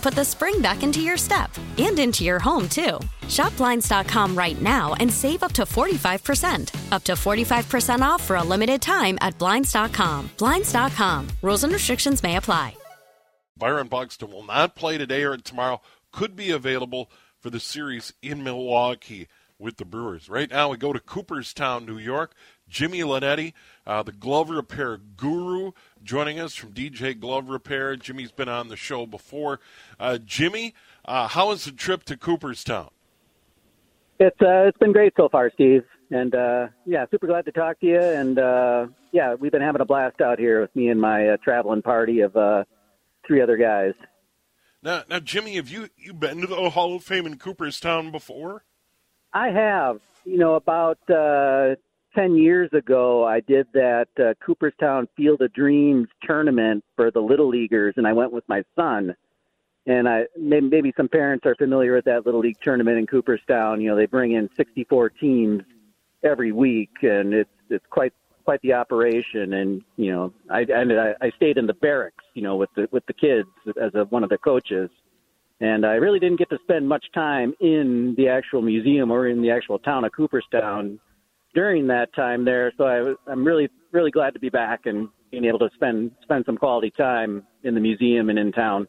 put the spring back into your step and into your home, too. Shop Blinds.com right now and save up to 45%. Up to 45% off for a limited time at Blinds.com. Blinds.com. Rules and restrictions may apply. Byron Buxton will not play today or tomorrow. Could be available for the series in Milwaukee with the Brewers. Right now, we go to Cooperstown, New York. Jimmy Linetti, uh, the glove repair guru, joining us from DJ Glove Repair. Jimmy's been on the show before. Uh, Jimmy, uh, how was the trip to Cooperstown? It's uh, it's been great so far, Steve, and uh, yeah, super glad to talk to you. And uh, yeah, we've been having a blast out here with me and my uh, traveling party of uh, three other guys. Now, now, Jimmy, have you you been to the Hall of Fame in Cooperstown before? I have. You know, about uh, ten years ago, I did that uh, Cooperstown Field of Dreams tournament for the little leaguers, and I went with my son. And I maybe, some parents are familiar with that little league tournament in Cooperstown. You know, they bring in 64 teams every week, and it's it's quite quite the operation. And you know, I and I, I stayed in the barracks, you know, with the with the kids as a, one of the coaches. And I really didn't get to spend much time in the actual museum or in the actual town of Cooperstown during that time there. So I, I'm really really glad to be back and being able to spend spend some quality time in the museum and in town.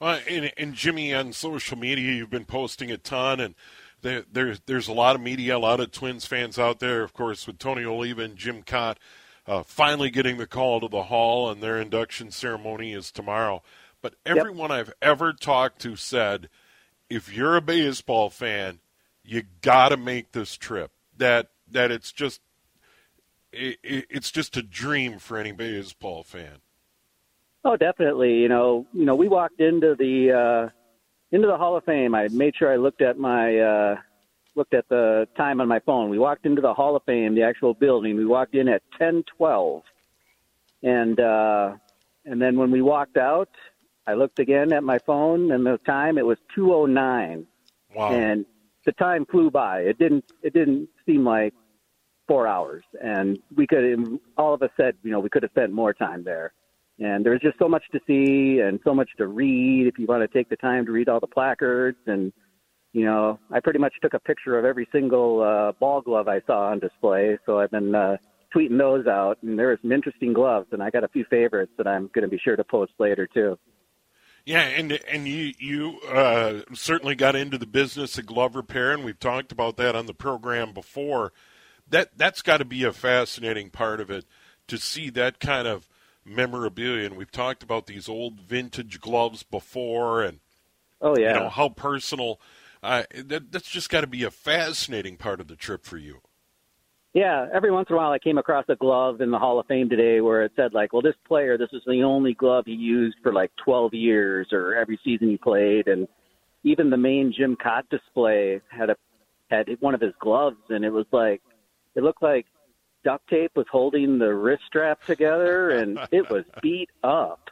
Uh, and, and Jimmy, on social media, you've been posting a ton, and there, there, there's a lot of media, a lot of Twins fans out there. Of course, with Tony Oliva and Jim Kaat uh, finally getting the call to the Hall, and their induction ceremony is tomorrow. But everyone yep. I've ever talked to said, if you're a baseball fan, you got to make this trip. That that it's just it, it's just a dream for any baseball fan. Oh, definitely. You know, you know, we walked into the uh, into the Hall of Fame. I made sure I looked at my uh, looked at the time on my phone. We walked into the Hall of Fame, the actual building. We walked in at ten twelve, and uh, and then when we walked out, I looked again at my phone, and the time it was two oh nine. Wow! And the time flew by. It didn't. It didn't seem like four hours, and we could. All of us said, you know, we could have spent more time there. And there's just so much to see and so much to read if you want to take the time to read all the placards. And, you know, I pretty much took a picture of every single uh, ball glove I saw on display. So I've been uh, tweeting those out. And there are some interesting gloves, and I got a few favorites that I'm going to be sure to post later, too. Yeah, and and you you uh, certainly got into the business of glove repair, and we've talked about that on the program before. That that's got to be a fascinating part of it to see that kind of memorabilia, and we've talked about these old vintage gloves before, and oh yeah, you know how personal. Uh, that, that's just got to be a fascinating part of the trip for you. Yeah, every once in a while I came across a glove in the Hall of Fame today where it said like, well, this player, this is the only glove he used for like 12 years or every season he played, and even the main Jim Kaat display had a had one of his gloves, and it was like, it looked like duct tape was holding the wrist strap together, and it was beat up.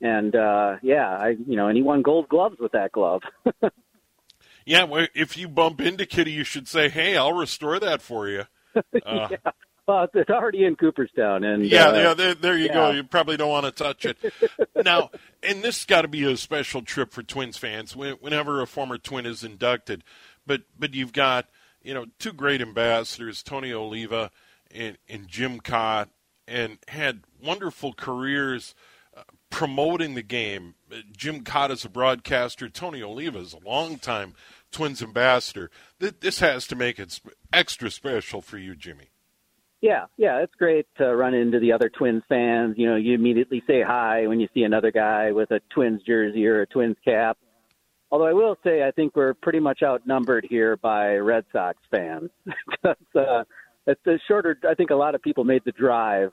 And uh, yeah, I you know, and he won gold gloves with that glove. yeah, well, if you bump into Kitty, you should say, "Hey, I'll restore that for you." Uh, yeah. Well, it's already in Cooperstown, and yeah, uh, yeah. There, there you yeah. go. You probably don't want to touch it now. And this has got to be a special trip for Twins fans whenever a former Twin is inducted. But but you've got you know two great ambassadors, Tony Oliva and, and Jim Kaat, and had wonderful careers uh, promoting the game. Jim Kaat is a broadcaster. Tony Oliva is a longtime Twins ambassador. Th- This has to make it extra special for you, Jimmy. Yeah, yeah, it's great to run into the other Twins fans. You know, you immediately say hi when you see another guy with a Twins jersey or a Twins cap. Although I will say, I think we're pretty much outnumbered here by Red Sox fans. it's, uh, it's a shorter. I think a lot of people made the drive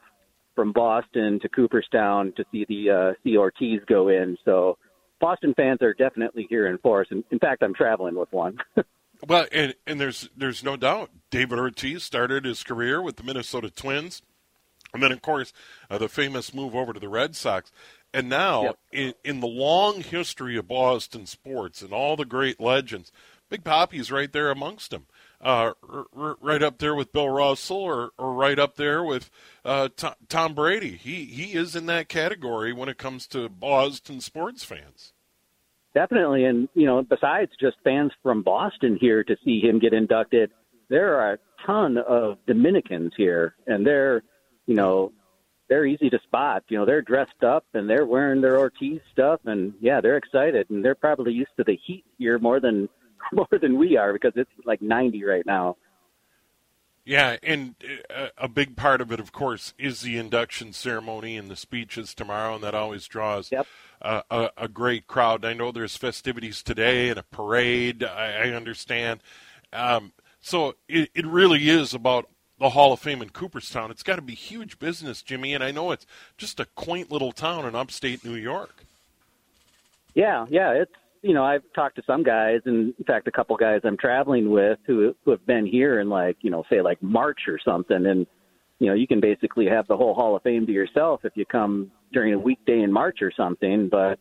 from Boston to Cooperstown to see the uh, see Ortiz go in. So Boston fans are definitely here in force. And in fact, I'm traveling with one. Well, and and there's there's no doubt David Ortiz started his career with the Minnesota Twins, and then of course uh, the famous move over to the Red Sox, and now Yep. in in the long history of Boston sports and all the great legends, Big Papi's right there amongst them. Uh, r- r- right up there with Bill Russell, or, or right up there with uh, Tom, Tom Brady. He he is in that category when it comes to Boston sports fans. Definitely, and you know, besides just fans from Boston here to see him get inducted, there are a ton of Dominicans here, and they're, you know, they're easy to spot. You know, they're dressed up and they're wearing their Ortiz stuff, and yeah, they're excited, and they're probably used to the heat here more than more than we are because it's like 90 right now. Yeah, and uh, a big part of it, of course, is the induction ceremony and the speeches tomorrow, and that always draws Yep. uh, a, a great crowd. I know there's festivities today and a parade. I, I understand. Um, so it, it really is about the Hall of Fame in Cooperstown. It's got to be huge business, Jimmy, and I know it's just a quaint little town in upstate New York. Yeah, yeah, it's you know I've talked to some guys, and in fact a couple guys I'm traveling with who who have been here in like you know say like March or something, and you know you can basically have the whole Hall of Fame to yourself if you come during a weekday in March or something. But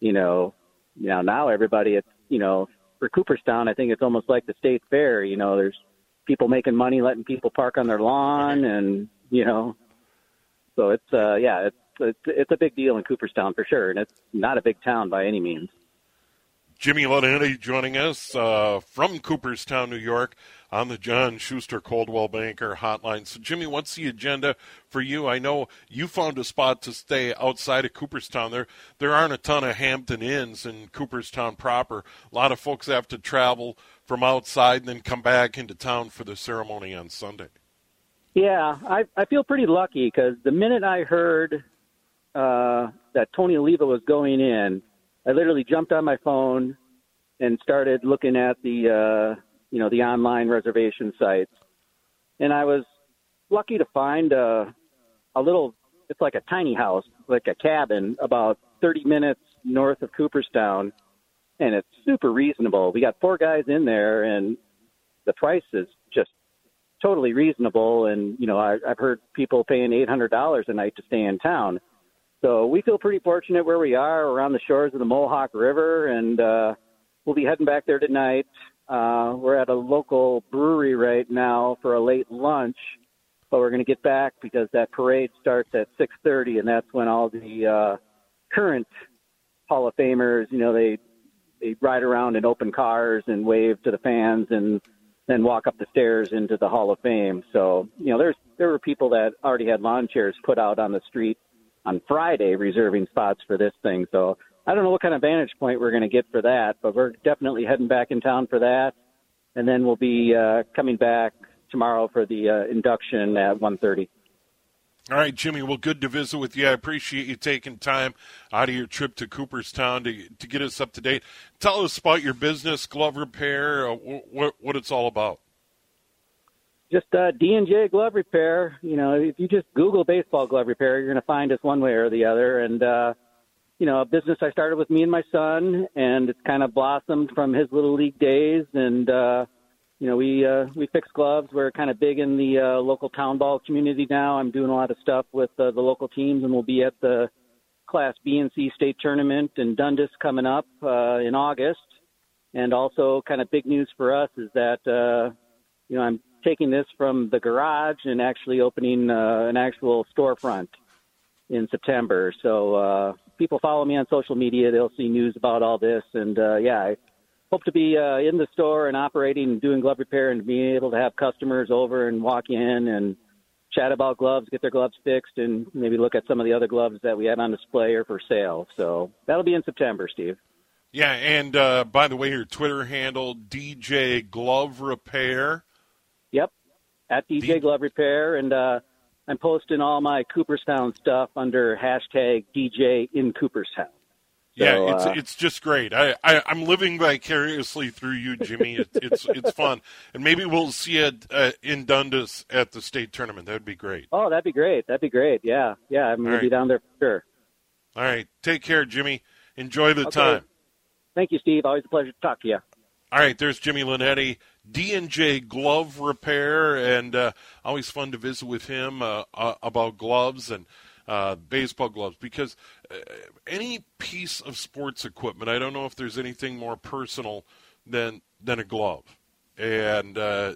you know, you know now everybody it's you know for Cooperstown I think it's almost like the state fair. You know, there's people making money letting people park on their lawn, and you know, so it's uh yeah it's it's it's a big deal in Cooperstown for sure, and it's not a big town by any means. Jimmy Lanetti joining us uh, from Cooperstown, New York, on the John Schuster Coldwell Banker Hotline. So, Jimmy, what's the agenda for you? I know you found a spot to stay outside of Cooperstown. There, there aren't a ton of Hampton Inns in Cooperstown proper. A lot of folks have to travel from outside and then come back into town for the ceremony on Sunday. Yeah, I I feel pretty lucky because the minute I heard uh, that Tony Oliva was going in, I literally jumped on my phone and started looking at the uh, you know the online reservation sites, and I was lucky to find a a little. It's like a tiny house, like a cabin, about 30 minutes north of Cooperstown, and it's super reasonable. We got four guys in there, and the price is just totally reasonable. And you know, I, I've heard people paying eight hundred dollars a night to stay in town. So we feel pretty fortunate where we are around the shores of the Mohawk River, and uh, we'll be heading back there tonight. Uh, we're at a local brewery right now for a late lunch, but we're going to get back because that parade starts at 6:30, and that's when all the uh, current Hall of Famers, you know, they they ride around in open cars and wave to the fans and then walk up the stairs into the Hall of Fame. So, you know, there's there were people that already had lawn chairs put out on the street on Friday reserving spots for this thing. So, I don't know what kind of vantage point we're going to get for that, but we're definitely heading back in town for that. And then we'll be uh, coming back tomorrow for the uh, induction at 1:30. All right, Jimmy. Well, good to visit with you. I appreciate you taking time out of your trip to Cooperstown to to get us up to date. Tell us about your business, glove repair, uh, what what it's all about. Just uh, D and J glove repair. You know, if you just Google baseball glove repair, you're going to find us one way or the other. And uh, you know, a business I started with me and my son, and it's kind of blossomed from his little league days. And uh, you know, we uh, we fix gloves. We're kind of big in the uh, local town ball community now. I'm doing a lot of stuff with uh, the local teams, and we'll be at the Class B and C state tournament in Dundas coming up uh, in August. And also, kind of big news for us is that uh, you know I'm taking this from the garage and actually opening uh, an actual storefront in September. So uh, people follow me on social media; they'll see news about all this, and uh, yeah, I hope to be uh, in the store and operating and doing glove repair and being able to have customers over and walk in and chat about gloves, get their gloves fixed, and maybe look at some of the other gloves that we have on display or for sale. So that'll be in September, Steve. Yeah, and uh, by the way, your Twitter handle, DJ Glove Repair. Yep, at DJ Glove Repair, and uh, I'm posting all my Cooperstown stuff under hashtag DJ in Cooperstown. So, yeah, it's uh, it's just great. I, I am living vicariously through you, Jimmy. It, it's it's fun, and maybe we'll see it uh, in Dundas at the state tournament. That'd be great. Oh, that'd be great. That'd be great. Yeah, yeah. I'm gonna right. be down there for sure. All right, take care, Jimmy. Enjoy the okay. time. Thank you, Steve. Always a pleasure to talk to you. All right, there's Jimmy Linetti, D&J Glove Repair, and uh, always fun to visit with him uh, uh, about gloves and uh, baseball gloves because uh, any piece of sports equipment, I don't know if there's anything more personal than than a glove. And uh,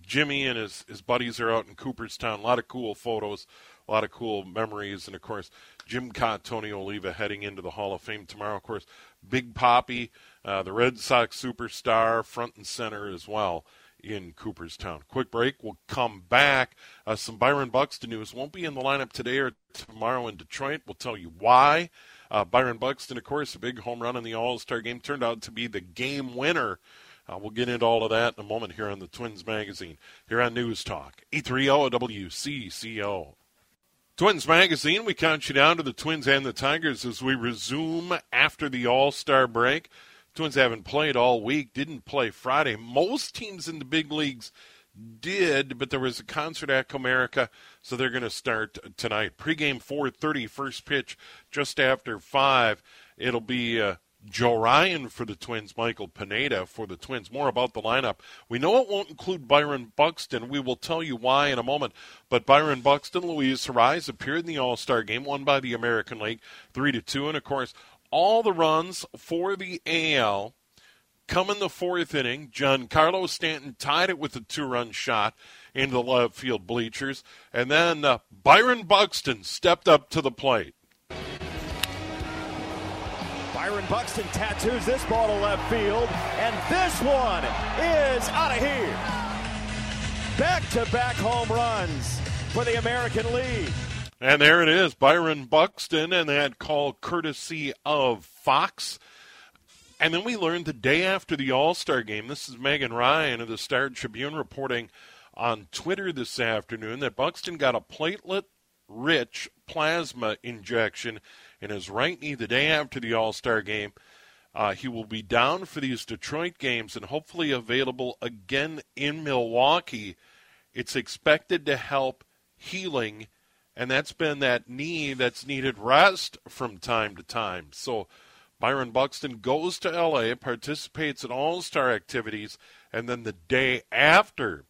Jimmy and his his buddies are out in Cooperstown. A lot of cool photos, a lot of cool memories, and of course Jim Kaat, Tony Oliva heading into the Hall of Fame tomorrow. Of course, Big Papi, uh, the Red Sox superstar, front and center as well in Cooperstown. Quick break. We'll come back. Uh, some Byron Buxton news won't be in the lineup today or tomorrow in Detroit. We'll tell you why. Uh, Byron Buxton, of course, a big home run in the All Star game, turned out to be the game winner. Uh, we'll get into all of that in a moment here on the Twins Magazine, here on News Talk, 830 WCCO. Twins Magazine, we count you down to the Twins and the Tigers as we resume after the All Star break. Twins haven't played all week, didn't play Friday. Most teams in the big leagues did, but there was a concert at Comerica, so they're going to start tonight. Pregame 4:30, first pitch just after five. It'll be uh, Joe Ryan for the Twins, Michael Pineda for the Twins. More about the lineup. We know it won't include Byron Buxton. We will tell you why in a moment. But Byron Buxton, Luis Arraez appeared in the All Star game, won by the American League, three to two, and of course all the runs for the AL come in the fourth inning. Giancarlo Stanton tied it with a two run shot into the left field bleachers. And then uh, Byron Buxton stepped up to the plate. Byron Buxton tattoos this ball to left field, and this one is out of here. Back to back home runs for the American League. And there it is, Byron Buxton, and that call courtesy of Fox. And then we learned the day after the All Star game, this is Megan Ryan of the Star Tribune reporting on Twitter this afternoon that Buxton got a platelet rich plasma injection in his right knee the day after the All Star game. Uh, he will be down for these Detroit games and hopefully available again in Milwaukee. It's expected to help healing and that's been that knee that's needed rest from time to time. So Byron Buxton goes to LA, participates in all star activities, and then the day after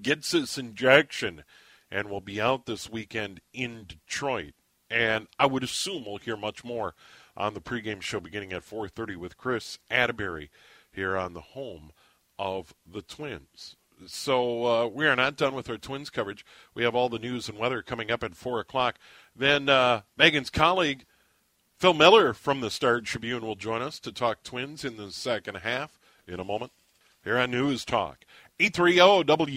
gets his injection and will be out this weekend in Detroit. And I would assume we'll hear much more on the pregame show beginning at 4:30 with Kris Atteberry here on the home of the Twins so uh, we are not done with our Twins coverage. We have all the news and weather coming up at 4 o'clock. Then uh, Megan's colleague, Phil Miller from the Star Tribune, will join us to talk Twins in the second half in a moment here on News Talk. E30W.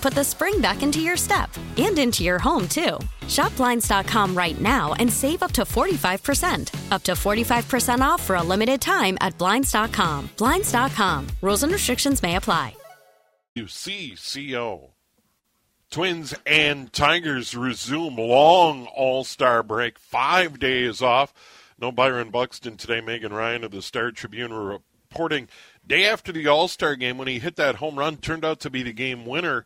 put the spring back into your step and into your home, too. Shop Blinds.com right now and save up to 45%. Up to 45% off for a limited time at Blinds.com. Blinds.com. Rules and restrictions may apply. UCCO. Twins and Tigers resume long All Star break. Five days off. No Byron Buxton today. Megan Ryan of the Star Tribune reporting day after the All Star game when he hit that home run, turned out to be the game winner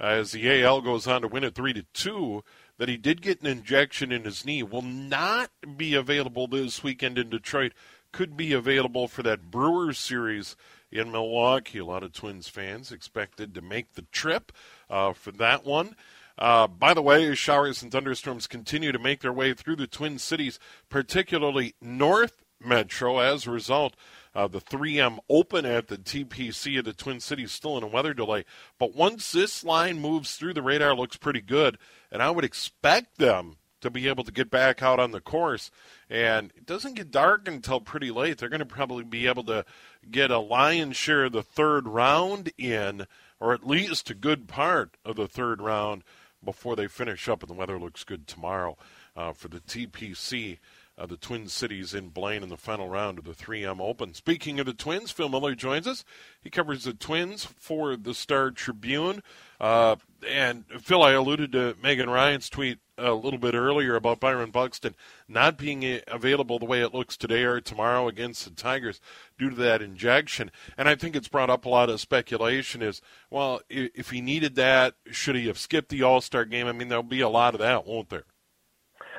uh, as the AL goes on to win it 3 to 2. That he did get an injection in his knee. Will not be available this weekend in Detroit. Could be available for that Brewers series in Milwaukee. A lot of Twins fans expected to make the trip uh, for that one. Uh, by the way, showers and thunderstorms continue to make their way through the Twin Cities, particularly North Metro. As a result, uh, the 3M Open at the TPC of the Twin Cities still in a weather delay. But once this line moves through, the radar looks pretty good, and I would expect them to be able to get back out on the course. And it doesn't get dark until pretty late. They're going to probably be able to get a lion's share of the third round in, or at least a good part of the third round before they finish up. And the weather looks good tomorrow uh, for the TPC. Uh, the Twin Cities in Blaine in the final round of the 3M Open. Speaking of the Twins, Phil Miller joins us. He covers the Twins for the Star Tribune. Uh, and Phil, I alluded to Megan Ryan's tweet a little bit earlier about Byron Buxton not being available the way it looks today or tomorrow against the Tigers due to that injection. And I think it's brought up a lot of speculation is, well, if he needed that, should he have skipped the All Star game? I mean, there'll be a lot of that, won't there?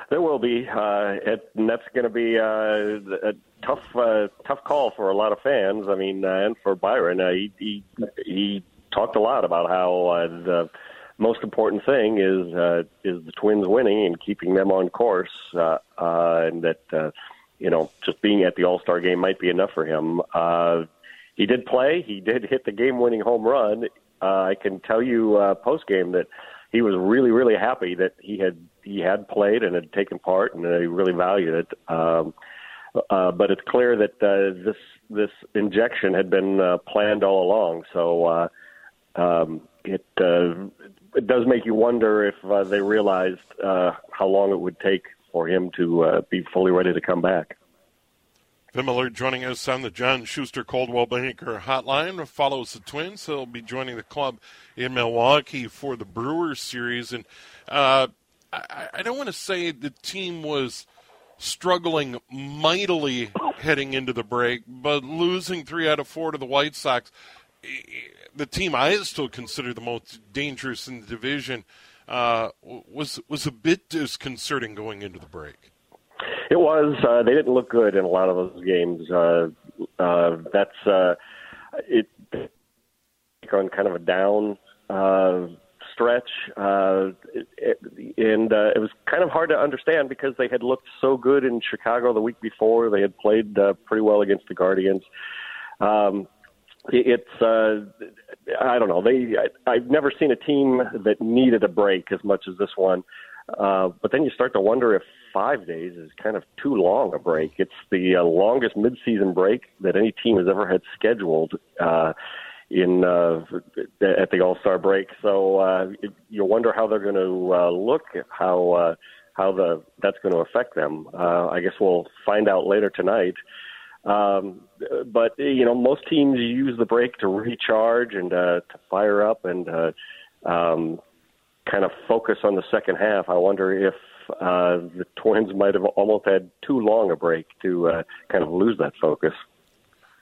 There will be, uh, it, and that's going to be uh, a tough, uh, tough call for a lot of fans. I mean, uh, and for Byron, uh, he, he he talked a lot about how uh, the most important thing is uh, is the Twins winning and keeping them on course, uh, uh, and that uh, you know just being at the All Star game might be enough for him. Uh, he did play. He did hit the game winning home run. Uh, I can tell you uh, post game that he was really really happy that he had he had played and had taken part, and he really valued it. Um, uh, but it's clear that uh, this this injection had been uh, planned all along. So uh, um, it uh, it does make you wonder if uh, they realized uh, how long it would take for him to uh, be fully ready to come back. Phil Miller joining us on the John Schuster Coldwell Banker Hotline follows the Twins. He'll be joining the club in Milwaukee for the Brewers series, and uh, I, I don't want to say the team was struggling mightily heading into the break, but losing three out of four to the White Sox the team I still consider the most dangerous in the division uh, was was a bit disconcerting going into the break. It was. Uh, they didn't look good in a lot of those games. Uh, uh, that's uh, it. On kind of a down uh, stretch, uh, it, it, and uh, it was kind of hard to understand because they had looked so good in Chicago the week before. They had played uh, pretty well against the Guardians. Um, it's uh, I don't know. They I, I've never seen a team that needed a break as much as this one. Uh, but then you start to wonder if five days is kind of too long a break. It's the uh, longest midseason break that any team has ever had scheduled uh, in uh, at the All Star break. So uh, you wonder how they're going to uh, look, how uh, how the that's going to affect them. Uh, I guess we'll find out later tonight. Um, but you know, most teams use the break to recharge and uh, to fire up and uh, um, kind of focus on the second half. I wonder if uh, the Twins might have almost had too long a break to uh, kind of lose that focus.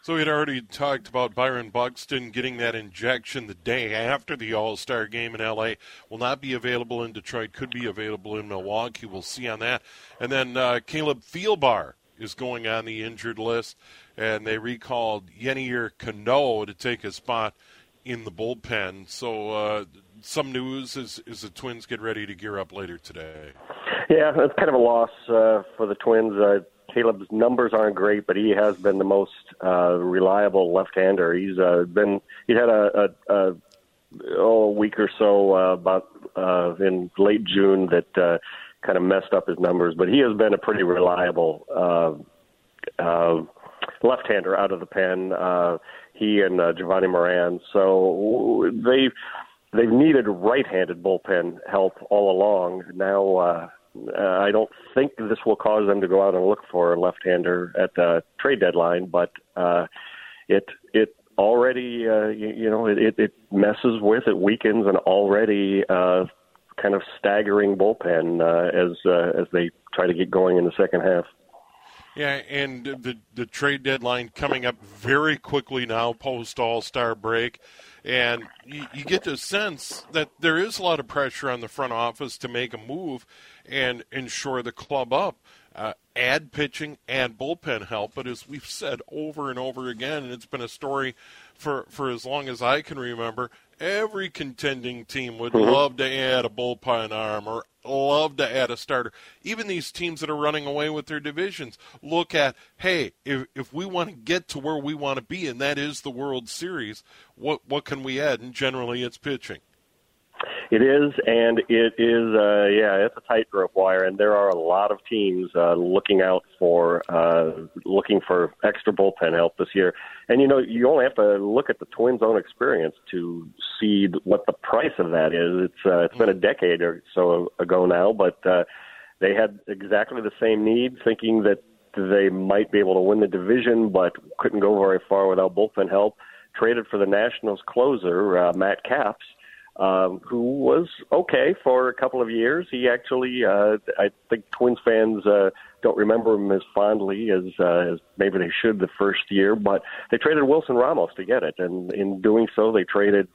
So we'd already talked about Byron Buxton getting that injection the day after the All Star game in LA. Will not be available in Detroit, could be available in Milwaukee. We'll see on that. And then uh, Caleb Thielbar is going on the injured list, and they recalled Yennier Cano to take his spot in the bullpen. So uh, some news as, as the Twins get ready to gear up later today. Yeah, it's kind of a loss uh, for the Twins. Uh, Caleb's numbers aren't great, but he has been the most uh, reliable left-hander. He's uh, been he had a, a, a oh, a week or so uh, about uh, in late June that uh, kind of messed up his numbers, but he has been a pretty reliable uh, uh, left-hander out of the pen. Uh, he and uh, Jovani Moran. So they they've needed right-handed bullpen help all along. Now uh, uh, I don't think this will cause them to go out and look for a left-hander at the trade deadline, but uh, it it already uh, you, you know it, it messes with it weakens an already uh, kind of staggering bullpen uh, as uh, as they try to get going in the second half. Yeah, and the the trade deadline coming up very quickly now, post All Star break, and you, you get the sense that there is a lot of pressure on the front office to make a move and ensure the club up. Uh, add pitching, add bullpen help. But as we've said over and over again, and it's been a story for, for as long as I can remember, every contending team would mm-hmm. love to add a bullpen arm or love to add a starter. Even these teams that are running away with their divisions look at, hey, if, if we want to get to where we want to be, and that is the World Series, what what can we add? And generally, it's pitching. It is, and it is, uh, yeah, it's a tightrope wire, and there are a lot of teams uh, looking out for uh, looking for extra bullpen help this year. And you know, you only have to look at the Twins' own experience to see what the price of that is. It's uh, it's been a decade or so ago now, but uh, they had exactly the same need, thinking that they might be able to win the division, but couldn't go very far without bullpen help. Traded for the Nationals closer, uh, Matt Capps um, who was okay for a couple of years. He actually, uh, I think Twins fans uh, don't remember him as fondly as, uh, as maybe they should the first year, but they traded Wilson Ramos to get it, and in doing so, they traded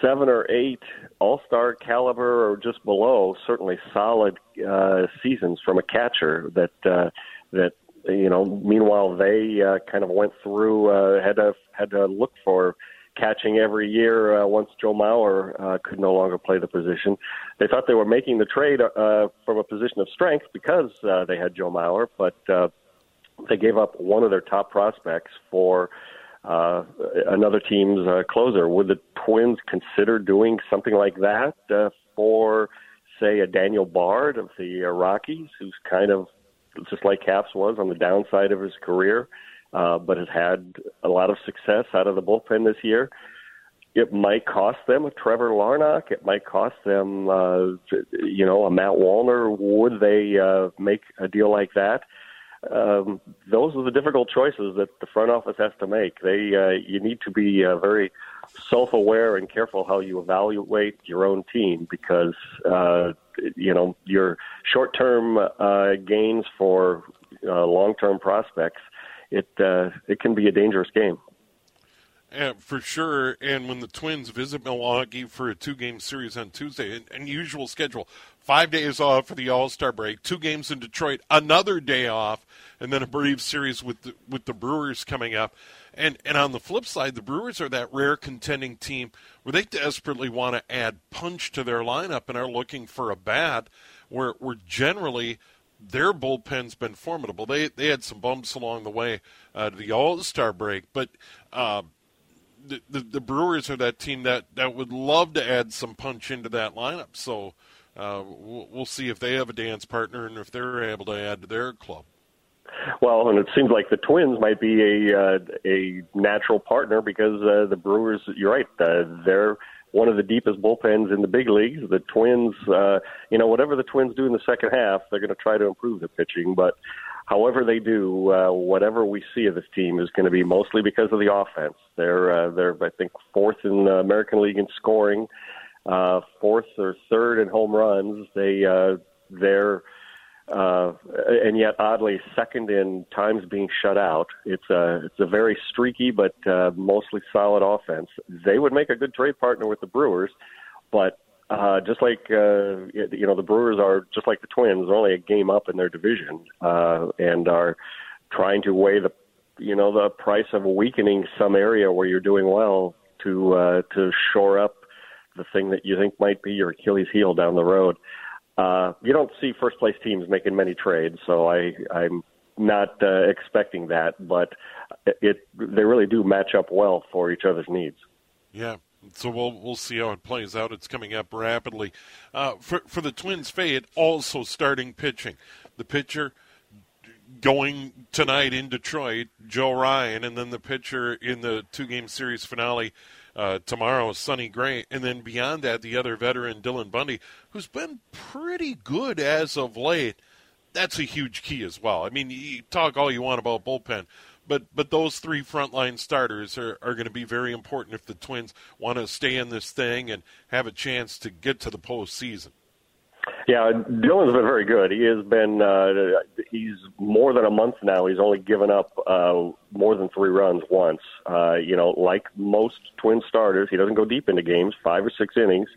seven or eight all-star caliber or just below, certainly solid uh, seasons from a catcher that uh, that you know. Meanwhile, they uh, kind of went through uh, had to had to look for catching every year uh, once Joe Mauer uh, could no longer play the position. They thought they were making the trade uh, from a position of strength because uh, they had Joe Mauer, but uh, they gave up one of their top prospects for uh, another team's uh, closer. Would the Twins consider doing something like that uh, for, say, a Daniel Bard of the uh, Rockies, who's kind of just like Capps was on the downside of his career? Uh, but has had a lot of success out of the bullpen this year. It might cost them a Trevor Larnach. It might cost them, uh, you know, a Matt Wallner. Would they uh, make a deal like that? Um, those are the difficult choices that the front office has to make. They, uh, you need to be uh, very self-aware and careful how you evaluate your own team because, uh, you know, your short-term uh, gains for uh, long-term prospects it uh, it can be a dangerous game. Yeah, for sure. And when the Twins visit Milwaukee for a two-game series on Tuesday, an unusual schedule, five days off for the All Star break, two games in Detroit, another day off, and then a brief series with the, with the Brewers coming up. And and on the flip side, the Brewers are that rare contending team where they desperately want to add punch to their lineup and are looking for a bat. Where where generally their bullpen's been formidable. They they had some bumps along the way uh, to the All Star break, but uh, the, the, the Brewers are that team that that would love to add some punch into that lineup. So uh, we'll, we'll see if they have a dance partner and if they're able to add to their club. Well, and it seems like the Twins might be a uh, a natural partner because uh, the Brewers. You're right. Uh, they're one of the deepest bullpens in the big leagues. The Twins, uh, you know, whatever the Twins do in the second half, they're going to try to improve their pitching. But however they do, uh, whatever we see of this team is going to be mostly because of the offense. They're uh, they're I think fourth in the American League in scoring, uh, fourth or third in home runs. They uh, they're uh, and yet oddly second in times being shut out. It's a it's a very streaky but uh, mostly solid offense. They would make a good trade partner with the Brewers, but uh, just like uh, you know, the Brewers are just like the Twins. Only a game up in their division, uh, and are trying to weigh the you know the price of weakening some area where you're doing well to uh, to shore up the thing that you think might be your Achilles heel down the road. You don't see first place teams making many trades, so I I'm not uh, expecting that, but it they really do match up well for each other's needs. Yeah, so we'll we'll see how it plays out. It's coming up rapidly. Uh, for for the Twins, Fayette also starting pitching. The pitcher going tonight in Detroit, Joe Ryan, and then the pitcher in the two game series finale uh, tomorrow, Sonny Gray, and then beyond that, the other veteran Dylan Bundy, who's been pretty good as of late. That's a huge key as well. I mean, you talk all you want about bullpen, but but those three frontline starters are, are going to be very important if the Twins want to stay in this thing and have a chance to get to the postseason. Yeah, Dylan's been very good. He has been. Uh, he's more than a month now. He's only given up uh, more than three runs once. Uh, you know, like most Twin starters, he doesn't go deep into games, five or six innings.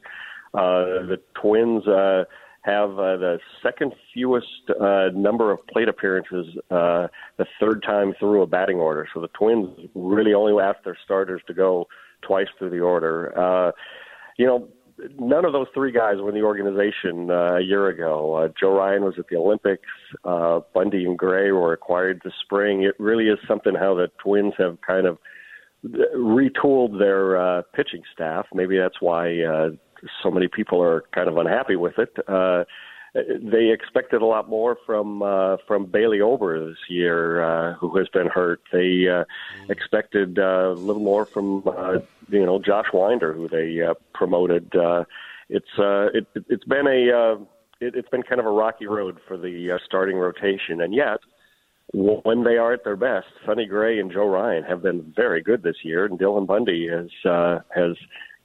Uh, the Twins. Uh, have uh, the second fewest uh, number of plate appearances uh, the third time through a batting order. So the Twins really only ask their starters to go twice through the order. Uh, you know, none of those three guys were in the organization uh, a year ago. Uh, Joe Ryan was at the Olympics. Uh, Bundy and Gray were acquired this spring. It really is something how the Twins have kind of retooled their uh, pitching staff. Maybe that's why uh, so many people are kind of unhappy with it. Uh, they expected a lot more from uh, from Bailey Ober this year, uh, who has been hurt. They uh, expected uh, a little more from uh, you know Josh Winder, who they uh, promoted. Uh, it's uh, it, it's been a uh, it, it's been kind of a rocky road for the uh, starting rotation, and yet when they are at their best, Sonny Gray and Joe Ryan have been very good this year, and Dylan Bundy has uh, has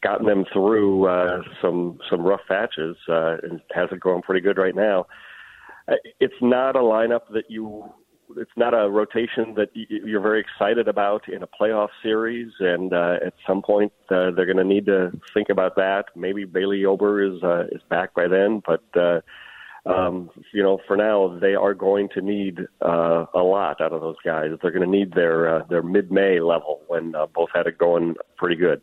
gotten them through uh, some some rough patches uh, and has it going pretty good right now. Uh, it's not a lineup that you. It's not a rotation that you're very excited about in a playoff series, and uh, at some point uh, they're going to need to think about that. Maybe Bailey Ober is uh, is back by then, but uh, um, you know, for now they are going to need uh, a lot out of those guys. They're going to need their uh, their mid May level when uh, both had it going pretty good.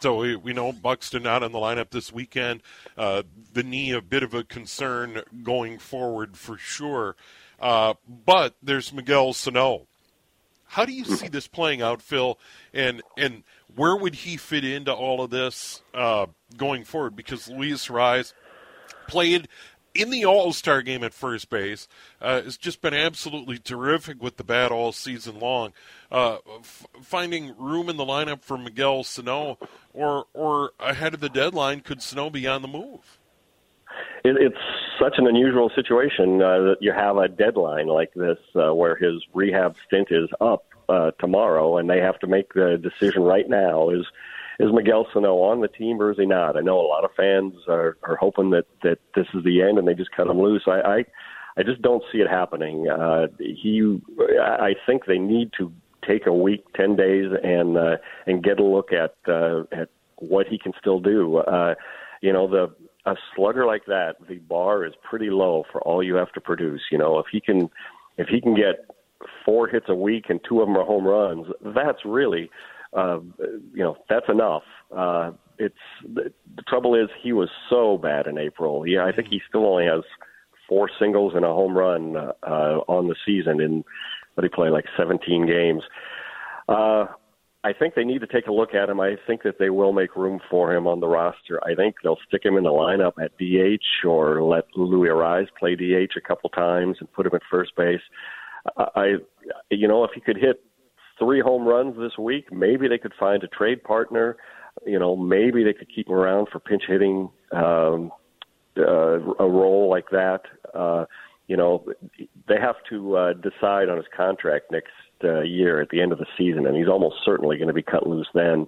So we, we know Buxton not on the lineup this weekend. Uh, the knee a bit of a concern going forward for sure. Uh, but there's Miguel Sano. How do you see this playing out, Phil? And and where would he fit into all of this uh, going forward? Because Luis Arraez played in the All Star game at first base. Uh, has just been absolutely terrific with the bat all season long. Uh, f- finding room in the lineup for Miguel Sano, or or ahead of the deadline, could Sano be on the move? It, it's such an unusual situation uh, that you have a deadline like this, uh, where his rehab stint is up uh, tomorrow, and they have to make the decision right now. Is is Miguel Sano on the team or is he not? I know a lot of fans are, are hoping that, that this is the end and they just cut him loose. I, I, I just don't see it happening. Uh, he, I think they need to take a week, ten days, and uh, and get a look at uh, at what he can still do. Uh, you know, the a slugger like that, the bar is pretty low for all you have to produce. You know, if he can, if he can get four hits a week and two of them are home runs, that's really uh, you know, that's enough. Uh, it's the, the trouble is he was so bad in April. Yeah, I think he still only has four singles and a home run uh, on the season in what he played like 17 games. Uh, I think they need to take a look at him. I think that they will make room for him on the roster. I think they'll stick him in the lineup at DH or let Luis Arraez play DH a couple times and put him at first base. I, you know, if he could hit three home runs this week. Maybe they could find a trade partner. You know, maybe they could keep him around for pinch hitting um, uh, a role like that. Uh, you know, they have to uh, decide on his contract next uh, year at the end of the season, and he's almost certainly going to be cut loose then.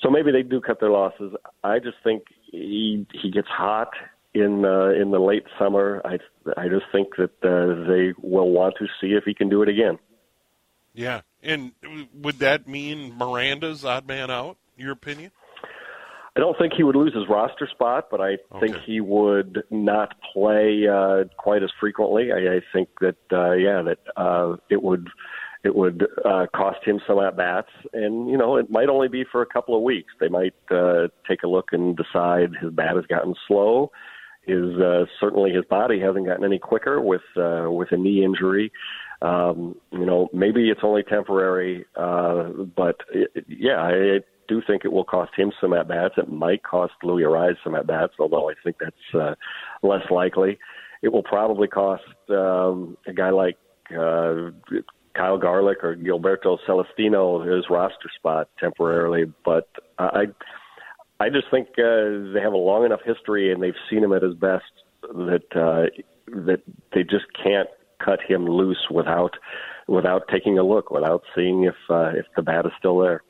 So maybe they do cut their losses. I just think he he gets hot in uh, in the late summer. I I just think that uh, they will want to see if he can do it again. Yeah, and would that mean Miranda's odd man out? Your opinion? I don't think he would lose his roster spot, but I Okay. think he would not play uh, quite as frequently. I, I think that uh, yeah, that uh, it would it would uh, cost him some at bats, and you know it might only be for a couple of weeks. They might uh, take a look and decide his bat has gotten slow. His uh, certainly his body hasn't gotten any quicker with uh, with a knee injury. Um, you know, maybe it's only temporary, uh, but it, yeah, I do think it will cost him some at bats. It might cost Luis Arraez some at bats, although I think that's uh, less likely. It will probably cost um, a guy like uh, Kyle Garlick or Gilberto Celestino his roster spot temporarily, but I. I just think uh, they have a long enough history and they've seen him at his best that uh, that they just can't cut him loose without without taking a look, without seeing if uh, if the bat is still there.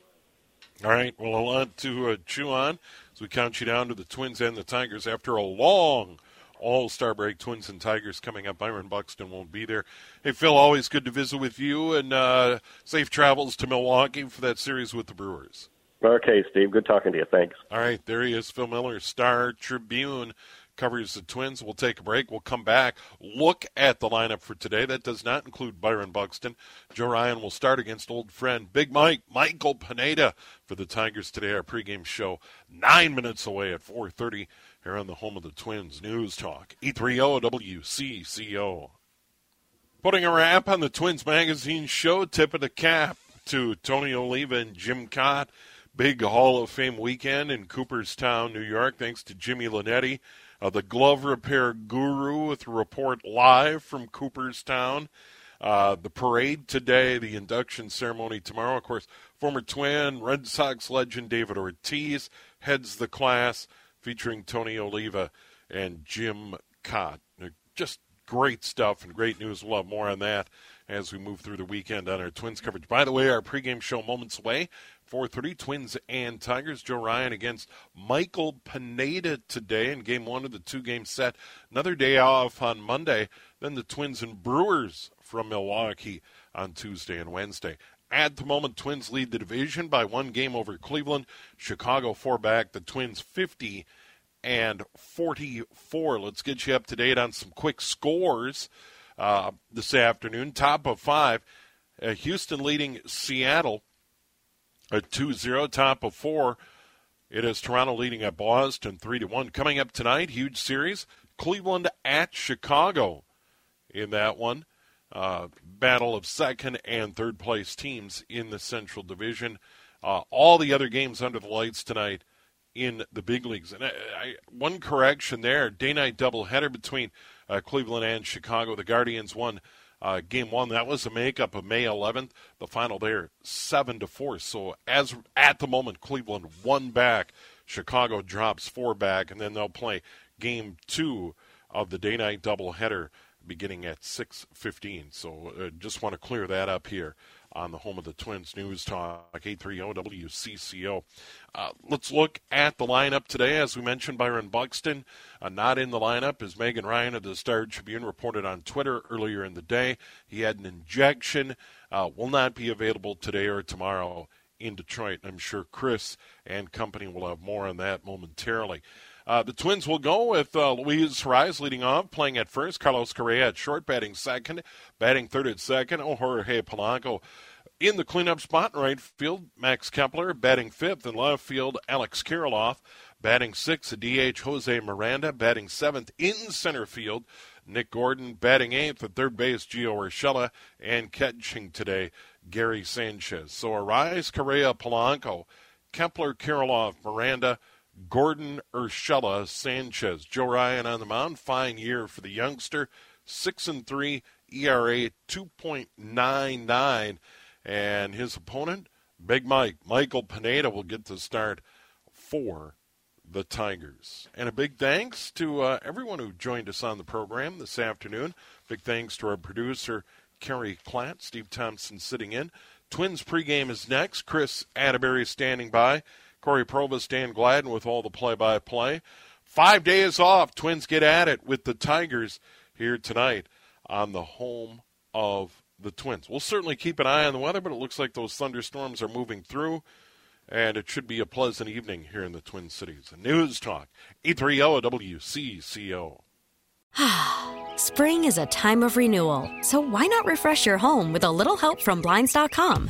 All right. Well, a lot to uh, chew on as we count you down to the Twins and the Tigers after a long All Star break. Twins and Tigers coming up. Byron Buxton won't be there. Hey, Phil, always good to visit with you, and uh, safe travels to Milwaukee for that series with the Brewers. Okay, Steve. Good talking to you. Thanks. All right, there he is, Phil Miller, Star Tribune covers the Twins. We'll take a break. We'll come back. Look at the lineup for today. That does not include Byron Buxton. Joe Ryan will start against old friend Big Mike, Michael Pineda for the Tigers today. Our pregame show nine minutes away at 4:30 here on the home of the Twins News Talk E E30 WCCO. Putting a wrap on the Twins Magazine show, tip of the cap to Tony Oliva and Jim Kaat. Big Hall of Fame weekend in Cooperstown, New York. Thanks to Jimmy Linetti, uh, the glove repair guru, with a report live from Cooperstown. Uh, the parade today, the induction ceremony tomorrow. Of course, former Twin, Red Sox legend David Ortiz heads the class, featuring Tony Oliva and Jim Kaat. Just great stuff and great news. We'll have more on that as we move through the weekend on our Twins coverage. By the way, our pregame show moments away. 4:30 Twins and Tigers. Joe Ryan against Michael Pineda today in Game One of the two-game set. Another day off on Monday. Then the Twins and Brewers from Milwaukee on Tuesday and Wednesday. At the moment, Twins lead the division by one game over Cleveland. Chicago four back. The Twins 50 and 44. Let's get you up to date on some quick scores uh, this afternoon. Top of five, uh, Houston leading Seattle at 2-0. Top of four, it is Toronto leading at Boston 3 to 1. Coming up tonight, huge series, Cleveland at Chicago in that one. Uh, battle of second and third place teams in the Central Division. Uh, all the other games under the lights tonight in the big leagues. And I, I, one correction there: day night doubleheader between uh, Cleveland and Chicago. The Guardians won uh, game one. That was a makeup of May 11th. The final there, seven to four. So as at the moment, Cleveland one back. Chicago drops four back, and then they'll play game two of the day night doubleheader beginning at 6:15. So uh, just want to clear that up here on the home of the Twins News Talk 830 WCCO. Uh, let's look at the lineup today. As we mentioned, Byron Buxton uh, not in the lineup, as Megan Ryan of the Star Tribune reported on Twitter earlier in the day. He had an injection, uh, will not be available today or tomorrow in Detroit. I'm sure Chris and company will have more on that momentarily. Uh, the Twins will go with uh, Luis Arraez leading off, playing at first. Carlos Correa at short, batting second. Batting third at second. Oh, Jorge Polanco in the cleanup spot in right field. Max Kepler batting fifth. In left field, Alex Kirilloff batting sixth. DH, Jose Miranda batting seventh. In center field, Nick Gordon batting eighth. At third base, Gio Urshela. And catching today, Gary Sanchez. So Arraez, Correa, Polanco, Kepler, Kirilloff, Miranda, Gordon Urshela Sanchez. Joe Ryan on the mound. Fine year for the youngster. Six and three ERA two point nine nine. And his opponent, Big Mike, Michael Pineda will get the start for the Tigers. And a big thanks to uh, everyone who joined us on the program this afternoon. Big thanks to our producer, Kerry Klatt, Steve Thompson sitting in. Twins pregame is next. Kris Atteberry standing by. Corey Provus, Dan Gladden with all the play by play. Five days off. Twins get at it with the Tigers here tonight on the home of the Twins. We'll certainly keep an eye on the weather, but it looks like those thunderstorms are moving through, and it should be a pleasant evening here in the Twin Cities. News Talk, 830 WCCO. Spring is a time of renewal, so why not refresh your home with a little help from Blinds.com?